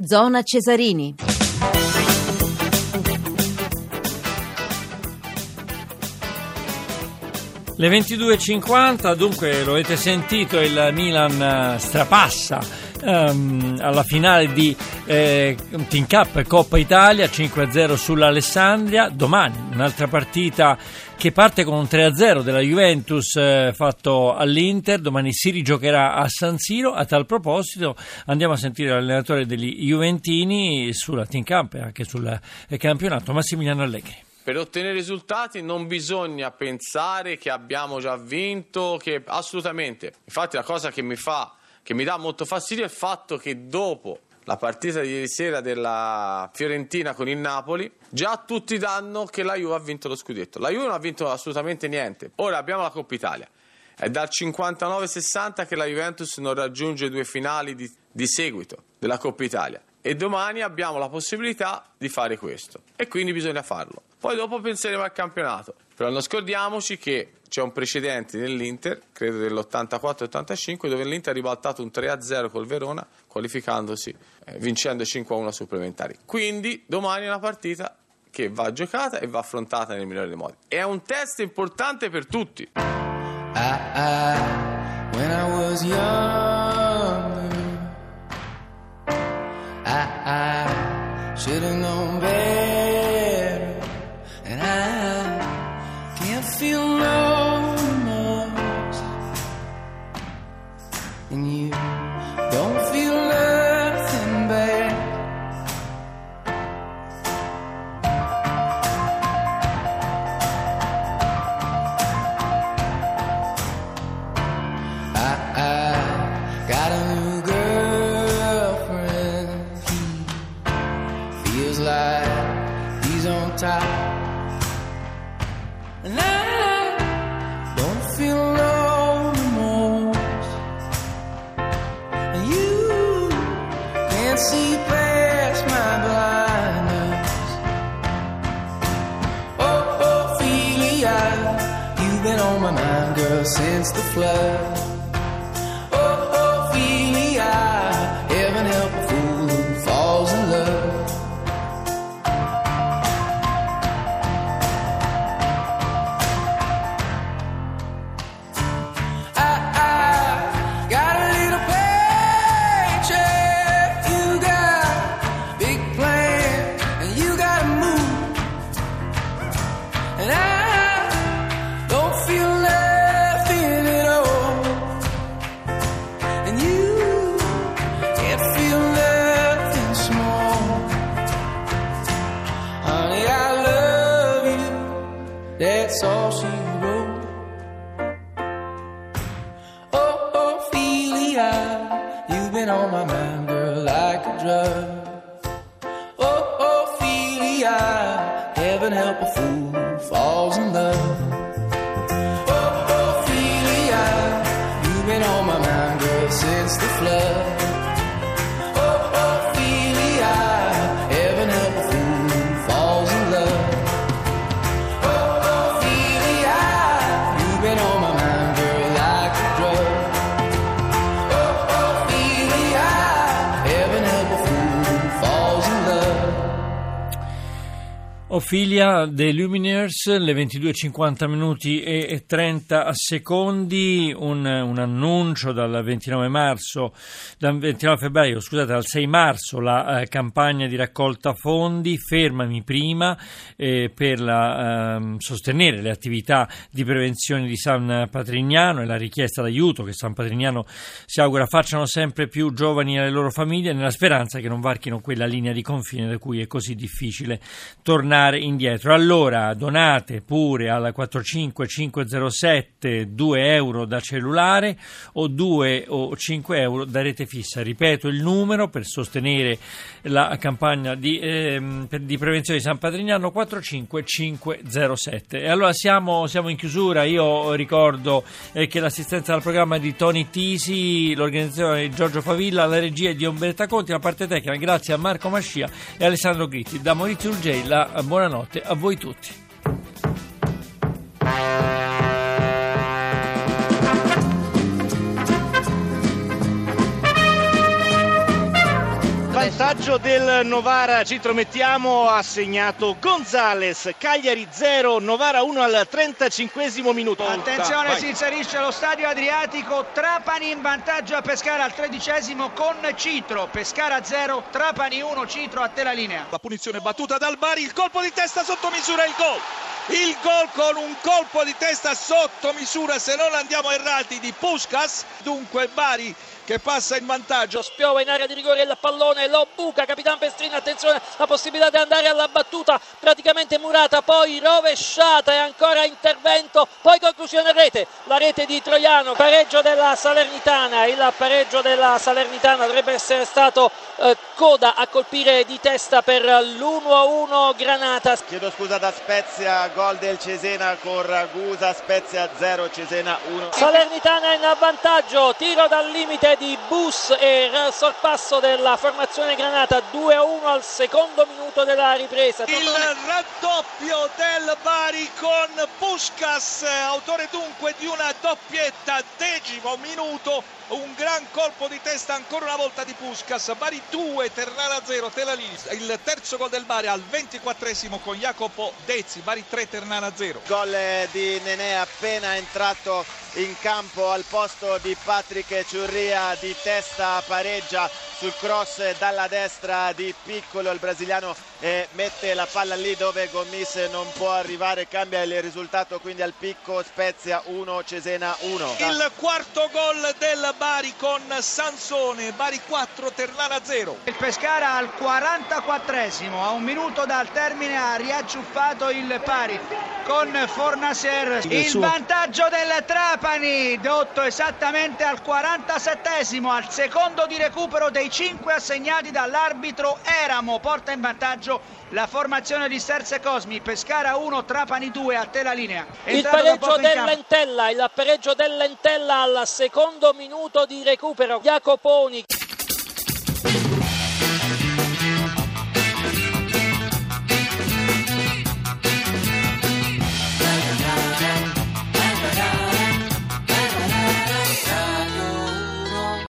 Zona Cesarini. Le 22.50, dunque lo avete sentito, il Milan eh, strapassa ehm, alla finale di eh, Team Cup Coppa Italia 5-0 sull'Alessandria. Domani un'altra partita che parte con un 3-0 della Juventus eh, fatto all'Inter. Domani si rigiocherà a San Siro. A tal proposito andiamo a sentire l'allenatore degli Juventini sulla Team Cup e anche sul eh, campionato, Massimiliano Allegri. Per ottenere risultati non bisogna pensare che abbiamo già vinto, che assolutamente. Infatti la cosa che mi fa, che mi dà molto fastidio è il fatto che dopo la partita di ieri sera della Fiorentina con il Napoli, già tutti danno che la Juve ha vinto lo scudetto. La Juve non ha vinto assolutamente niente. Ora abbiamo la Coppa Italia. È dal 59-60 che la Juventus non raggiunge due finali di, di seguito della Coppa Italia. E domani abbiamo la possibilità di fare questo. E quindi bisogna farlo. Poi dopo penseremo al campionato. Però non scordiamoci che c'è un precedente nell'Inter, credo dell'84-85, dove l'Inter ha ribaltato un 3-0 col Verona, qualificandosi, eh, vincendo 5-1 supplementari. Quindi domani è una partita che va giocata e va affrontata nel migliore dei modi. È un test importante per tutti. I, I, storm and anger since the flood. Ophelia, heaven help a fool falls in love. Oh, Ophelia, you've been on my mind, girl, since the flood. Ophelia The Lumineers, le 22.50 minuti e 30 secondi, un, un, annuncio dal 29 marzo, dal 29 febbraio, scusate, dal 6 marzo la eh, campagna di raccolta fondi Fermami prima eh, per la, eh, sostenere le attività di prevenzione di San Patrignano e la richiesta d'aiuto che San Patrignano si augura facciano sempre più giovani e le loro famiglie nella speranza che non varchino quella linea di confine da cui è così difficile tornare tornare indietro. Allora donate pure alla 45507 2 euro da cellulare o 2 o 5 euro da rete fissa. Ripeto il numero per sostenere la campagna di, eh, di prevenzione di San Patrignano 45507. E allora siamo, siamo in chiusura. Io ricordo eh, che l'assistenza al programma di Tony Tisi, l'organizzazione di Giorgio Favilla, la regia di Ombretta Conti, la parte tecnica grazie a Marco Mascia e Alessandro Gritti. Da Maurizio Urgei la buona buonanotte a voi tutti. Vantaggio del Novara, ci intromettiamo, ha segnato Gonzales, Cagliari 0, Novara 1 al 35 minuto. Attenzione, Vai. si inserisce lo stadio Adriatico, Trapani in vantaggio a Pescara al tredicesimo con Citro, Pescara 0, Trapani 1, Citro a te la linea. La punizione battuta dal Bari, il colpo di testa sotto misura, il gol. Il gol con un colpo di testa sotto misura, se non andiamo errati, di Puskas. Dunque Bari che passa in vantaggio. Spiova in area di rigore il pallone, lo buca, Capitan Pestrini, attenzione, la possibilità di andare alla battuta, praticamente murata, poi rovesciata e ancora intervento, poi conclusione rete, la rete di Troiano, pareggio della Salernitana, il pareggio della Salernitana dovrebbe essere stato eh, Coda a colpire di testa per l'1-1 Granata. Chiedo scusa da Spezia, gol del Cesena con Ragusa, Spezia 0, Cesena 1. Salernitana in vantaggio, tiro dal limite di Bus e sorpasso della formazione Granata 2 a 1 al secondo minuto della ripresa. Il raddoppio del Bari con Puskas, autore dunque di una doppietta, decimo minuto, un gran colpo di testa ancora una volta di Puskas, Bari 2, Ternana 0, Telalini, il terzo gol del Bari al 24esimo con Jacopo Dezzi, Bari 3, Ternana 0. Gol di Nenè appena entrato in campo al posto di Patrick Ciurria di testa pareggia sul cross dalla destra di Piccolo il brasiliano eh, mette la palla lì dove Gommis non può arrivare. Cambia il risultato quindi al picco Spezia 1 Cesena 1 il quarto gol del Bari con Sansone Bari 4 Ternana 0 il Pescara al 44esimo a un minuto dal termine ha riacciuffato il pari con Fornaser il vantaggio del Trapani dotto esattamente al 47esimo al secondo di recupero dei 5 assegnati dall'arbitro Eramo porta in vantaggio vantaggio la formazione di Serse Cosmi, Pescara 1, Trapani 2, a te la linea. Il pareggio dell'Entella, il pareggio dell'Entella al secondo minuto di recupero. Jacoponi.